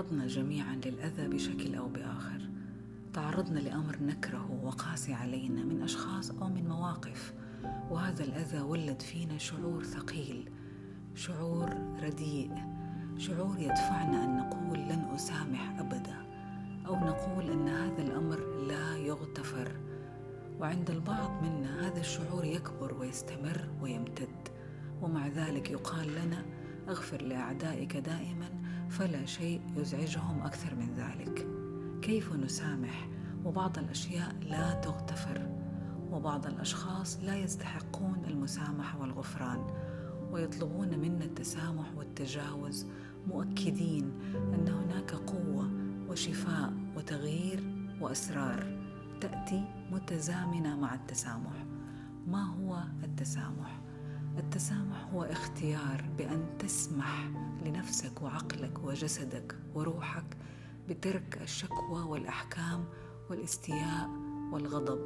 تعرضنا جميعا للأذى بشكل أو بآخر. تعرضنا لأمر نكره وقاسي علينا من أشخاص أو من مواقف. وهذا الأذى ولد فينا شعور ثقيل شعور رديء شعور يدفعنا أن نقول لن أسامح أبدا أو نقول أن هذا الأمر لا يغتفر. وعند البعض منا هذا الشعور يكبر ويستمر ويمتد ومع ذلك يقال لنا أغفر لأعدائك دائما فلا شيء يزعجهم أكثر من ذلك. كيف نسامح؟ وبعض الأشياء لا تغتفر. وبعض الأشخاص لا يستحقون المسامحة والغفران. ويطلبون منا التسامح والتجاوز مؤكدين أن هناك قوة وشفاء وتغيير وأسرار تأتي متزامنة مع التسامح. ما هو التسامح؟ التسامح هو اختيار بأن تسمح لنفسك وعقلك وجسدك وروحك بترك الشكوى والأحكام والاستياء والغضب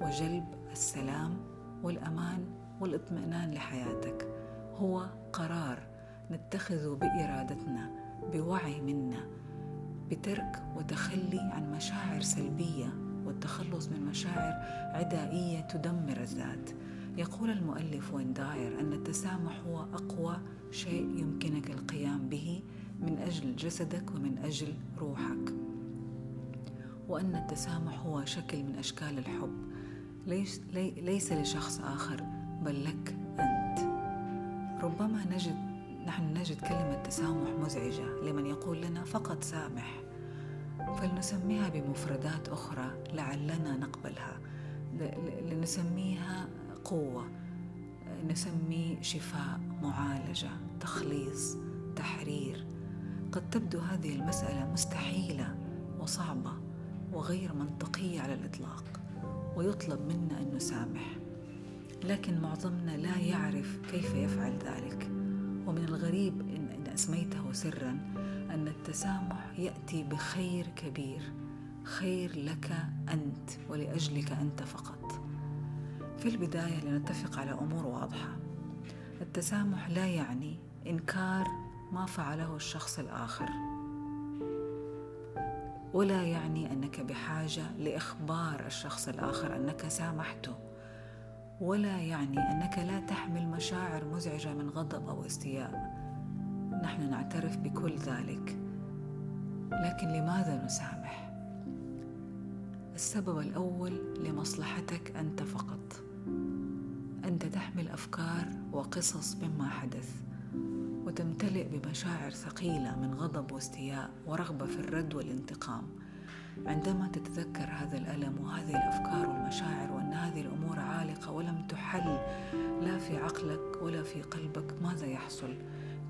وجلب السلام والأمان والاطمئنان لحياتك. هو قرار نتخذه بإرادتنا بوعي منا بترك وتخلي عن مشاعر سلبية والتخلص من مشاعر عدائية تدمر الذات. يقول المؤلف وين داير أن التسامح هو أقوى شيء يمكنك القيام به من أجل جسدك ومن أجل روحك. وأن التسامح هو شكل من أشكال الحب. ليس, لي ليس لشخص آخر بل لك أنت. ربما نجد نحن نجد كلمة تسامح مزعجة لمن يقول لنا فقط سامح. فلنسميها بمفردات أخرى لعلنا نقبلها. لنسميها قوة نسميه شفاء معالجة تخليص تحرير. قد تبدو هذه المسألة مستحيلة وصعبة وغير منطقية على الإطلاق ويطلب منا أن نسامح. لكن معظمنا لا يعرف كيف يفعل ذلك. ومن الغريب إن أسميته سرا أن التسامح يأتي بخير كبير خير لك أنت ولأجلك أنت فقط. في البداية لنتفق على أمور واضحة. التسامح لا يعني إنكار ما فعله الشخص الآخر. ولا يعني أنك بحاجة لإخبار الشخص الآخر أنك سامحته. ولا يعني أنك لا تحمل مشاعر مزعجة من غضب أو استياء. نحن نعترف بكل ذلك. لكن لماذا نسامح؟ السبب الأول لمصلحتك أنت فقط. أنت تحمل أفكار وقصص مما حدث وتمتلئ بمشاعر ثقيلة من غضب واستياء ورغبة في الرد والانتقام. عندما تتذكر هذا الألم وهذه الأفكار والمشاعر وأن هذه الأمور عالقة ولم تحل لا في عقلك ولا في قلبك ماذا يحصل؟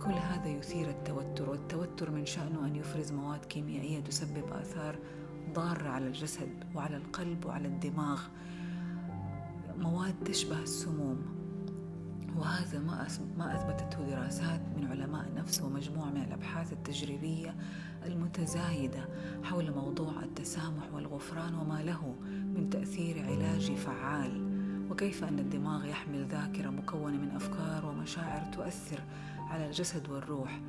كل هذا يثير التوتر والتوتر من شأنه أن يفرز مواد كيميائية تسبب آثار ضارة على الجسد وعلى القلب وعلى الدماغ. مواد تشبه السموم. وهذا ما ما أثبتته دراسات من علماء النفس ومجموعة من الأبحاث التجريبية المتزايدة حول موضوع التسامح والغفران وما له من تأثير علاجي فعال. وكيف أن الدماغ يحمل ذاكرة مكونة من أفكار ومشاعر تؤثر على الجسد والروح.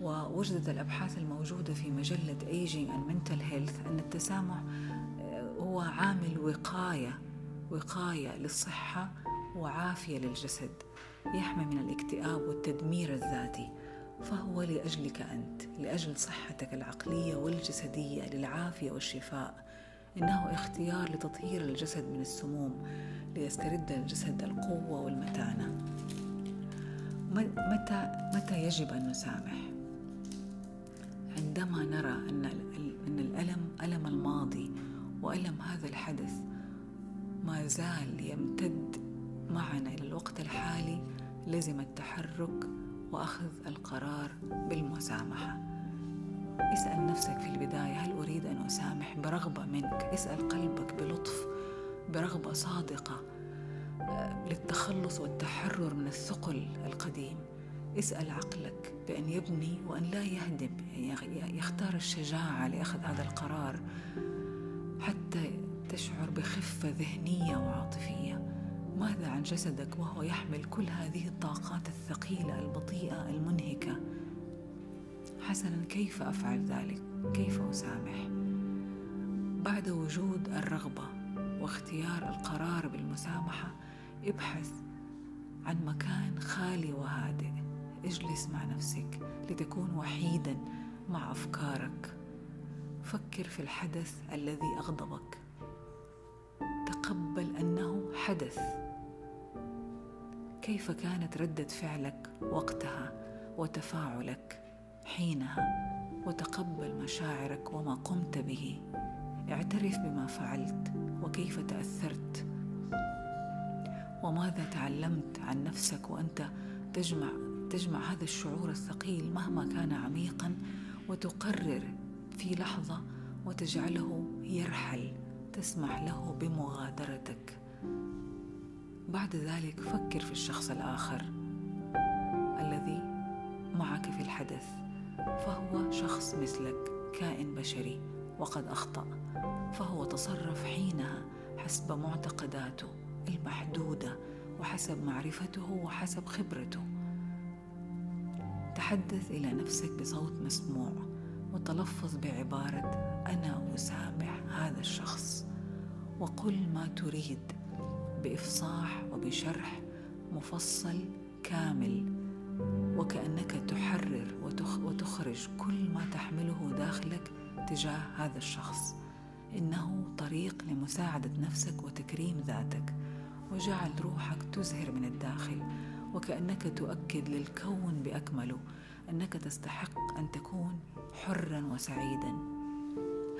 ووجدت الأبحاث الموجودة في مجلة Aging and Mental Health أن التسامح هو عامل وقاية وقاية للصحة وعافية للجسد يحمي من الاكتئاب والتدمير الذاتي. فهو لأجلك أنت لأجل صحتك العقلية والجسدية للعافية والشفاء. إنه اختيار لتطهير الجسد من السموم ليسترد الجسد القوة والمتانة. متى متى يجب أن نسامح؟ عندما نرى أن أن الألم ألم الماضي وألم هذا الحدث ما زال يمتد معنا إلى الوقت الحالي لزم التحرك وأخذ القرار بالمسامحة. اسأل نفسك في البداية هل أريد أن أسامح برغبة منك؟ اسأل قلبك بلطف برغبة صادقة آه، للتخلص والتحرر من الثقل القديم. اسأل عقلك بأن يبني وأن لا يهدم يعني يختار الشجاعة لأخذ هذا القرار حتى تشعر بخفة ذهنية وعاطفية. ماذا عن جسدك وهو يحمل كل هذه الطاقات الثقيلة البطيئة المنهكة؟ حسنا كيف أفعل ذلك؟ كيف أسامح؟ بعد وجود الرغبة واختيار القرار بالمسامحة ابحث عن مكان خالي وهادئ. اجلس مع نفسك لتكون وحيدا مع أفكارك. فكر في الحدث الذي أغضبك. تقبل أنه حدث. كيف كانت ردة فعلك وقتها وتفاعلك حينها؟ وتقبل مشاعرك وما قمت به. اعترف بما فعلت وكيف تأثرت. وماذا تعلمت عن نفسك وأنت تجمع تجمع هذا الشعور الثقيل مهما كان عميقا وتقرر في لحظة وتجعله يرحل؟ تسمح له بمغادرتك. بعد ذلك فكر في الشخص الآخر الذي معك في الحدث فهو شخص مثلك كائن بشري وقد أخطأ فهو تصرف حينها حسب معتقداته المحدودة وحسب معرفته وحسب خبرته. تحدث إلى نفسك بصوت مسموع. وتلفظ بعبارة أنا اسامح هذا الشخص وقل ما تريد بإفصاح وبشرح مفصل كامل وكأنك تحرر وتخرج كل ما تحمله داخلك تجاه هذا الشخص. إنه طريق لمساعدة نفسك وتكريم ذاتك. وجعل روحك تزهر من الداخل وكأنك تؤكد للكون بأكمله إنك تستحق أن تكون حرا وسعيدا.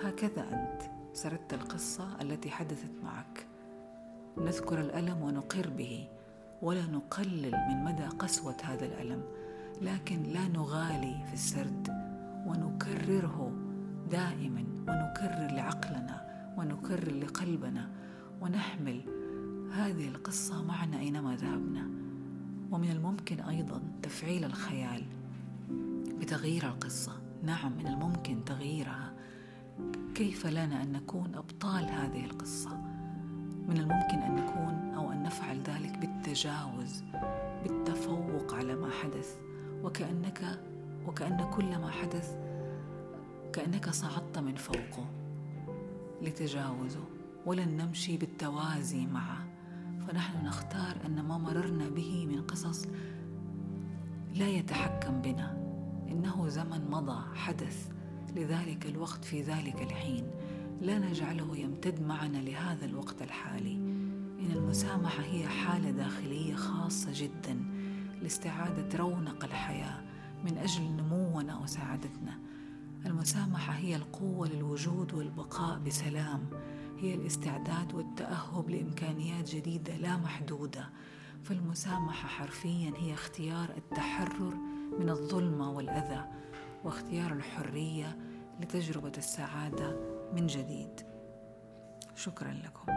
هكذا أنت سردت القصة التي حدثت معك. نذكر الألم ونقر به ولا نقلل من مدى قسوة هذا الألم لكن لا نغالي في السرد ونكرره دائما ونكرر لعقلنا ونكرر لقلبنا ونحمل هذه القصة معنا أينما ذهبنا. ومن الممكن أيضا تفعيل الخيال بتغيير القصة. نعم من الممكن تغييرها. كيف لنا أن نكون أبطال هذه القصة؟ من الممكن أن نكون أو أن نفعل ذلك بالتجاوز بالتفوق على ما حدث. وكأنك وكأن كل ما حدث كأنك صعدت من فوقه لتجاوزه. ولن نمشي بالتوازي معه. فنحن نختار أن ما مررنا به من قصص لا يتحكم بنا. إنه زمن مضى حدث. لذلك الوقت في ذلك الحين لا نجعله يمتد معنا لهذا الوقت الحالي. إن المسامحة هي حالة داخلية خاصة جدا لاستعادة رونق الحياة من أجل نمونا وسعادتنا. المسامحة هي القوة للوجود والبقاء بسلام. هي الاستعداد والتأهب لإمكانيات جديدة لا محدودة. فالمسامحة حرفيا هي اختيار التحرر من الظلمة والأذى واختيار الحرية لتجربة السعادة من جديد. شكرا لكم.